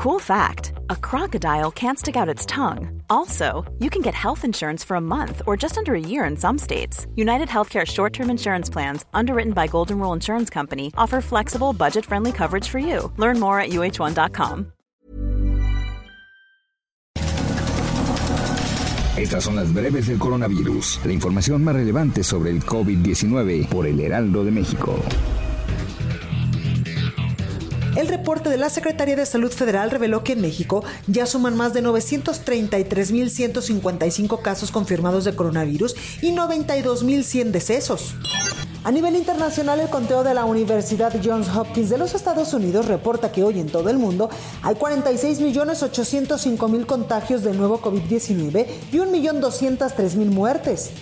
Cool fact a crocodile can't stick out its tongue. Also, you can get health insurance for a month or just under a year in some states. United Healthcare short term insurance plans, underwritten by Golden Rule Insurance Company, offer flexible, budget friendly coverage for you. Learn more at uh1.com. Estas son las breves del coronavirus, la información más relevante sobre el COVID-19 por el Heraldo de México. El reporte de la Secretaría de Salud Federal reveló que en México ya suman más de 933.155 casos confirmados de coronavirus y 92.100 decesos. A nivel internacional, el conteo de la Universidad Johns Hopkins de los Estados Unidos reporta que hoy en todo el mundo hay 46.805.000 contagios de nuevo COVID-19 y 1.203.000 muertes.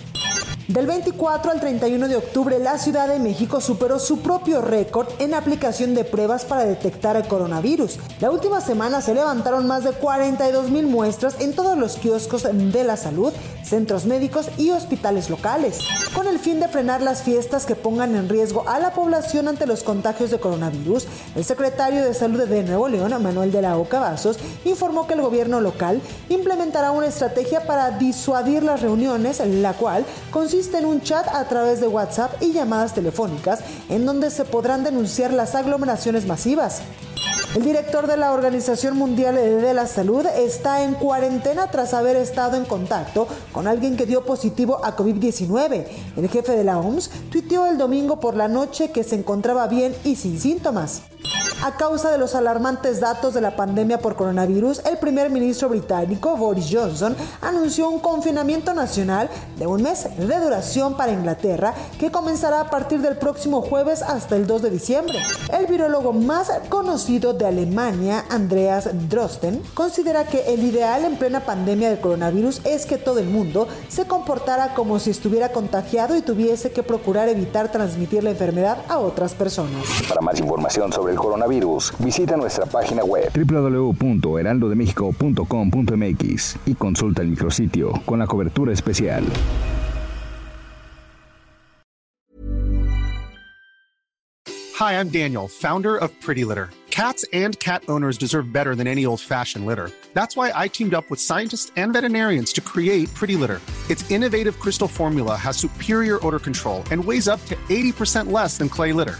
Del 24 al 31 de octubre, la Ciudad de México superó su propio récord en aplicación de pruebas para detectar el coronavirus. La última semana se levantaron más de 42 mil muestras en todos los kioscos de la salud, centros médicos y hospitales locales. Con el fin de frenar las fiestas que pongan en riesgo a la población ante los contagios de coronavirus, el secretario de Salud de Nuevo León, Manuel de la Oca Vasos, informó que el gobierno local implementará una estrategia para disuadir las reuniones, la cual consiste en un chat a través de WhatsApp y llamadas telefónicas en donde se podrán denunciar las aglomeraciones masivas. El director de la Organización Mundial de la Salud está en cuarentena tras haber estado en contacto con alguien que dio positivo a COVID-19. El jefe de la OMS tuiteó el domingo por la noche que se encontraba bien y sin síntomas. A causa de los alarmantes datos de la pandemia por coronavirus, el primer ministro británico Boris Johnson anunció un confinamiento nacional de un mes de duración para Inglaterra que comenzará a partir del próximo jueves hasta el 2 de diciembre. El virólogo más conocido de Alemania, Andreas Drosten, considera que el ideal en plena pandemia del coronavirus es que todo el mundo se comportara como si estuviera contagiado y tuviese que procurar evitar transmitir la enfermedad a otras personas. Para más información sobre el coronavirus, visita nuestra página web www.heraldodemexico.com.mx y consulta el micrositio con la cobertura especial. Hi, I'm Daniel, founder of Pretty Litter. Cats and cat owners deserve better than any old-fashioned litter. That's why I teamed up with scientists and veterinarians to create Pretty Litter. Its innovative crystal formula has superior odor control and weighs up to 80% less than clay litter.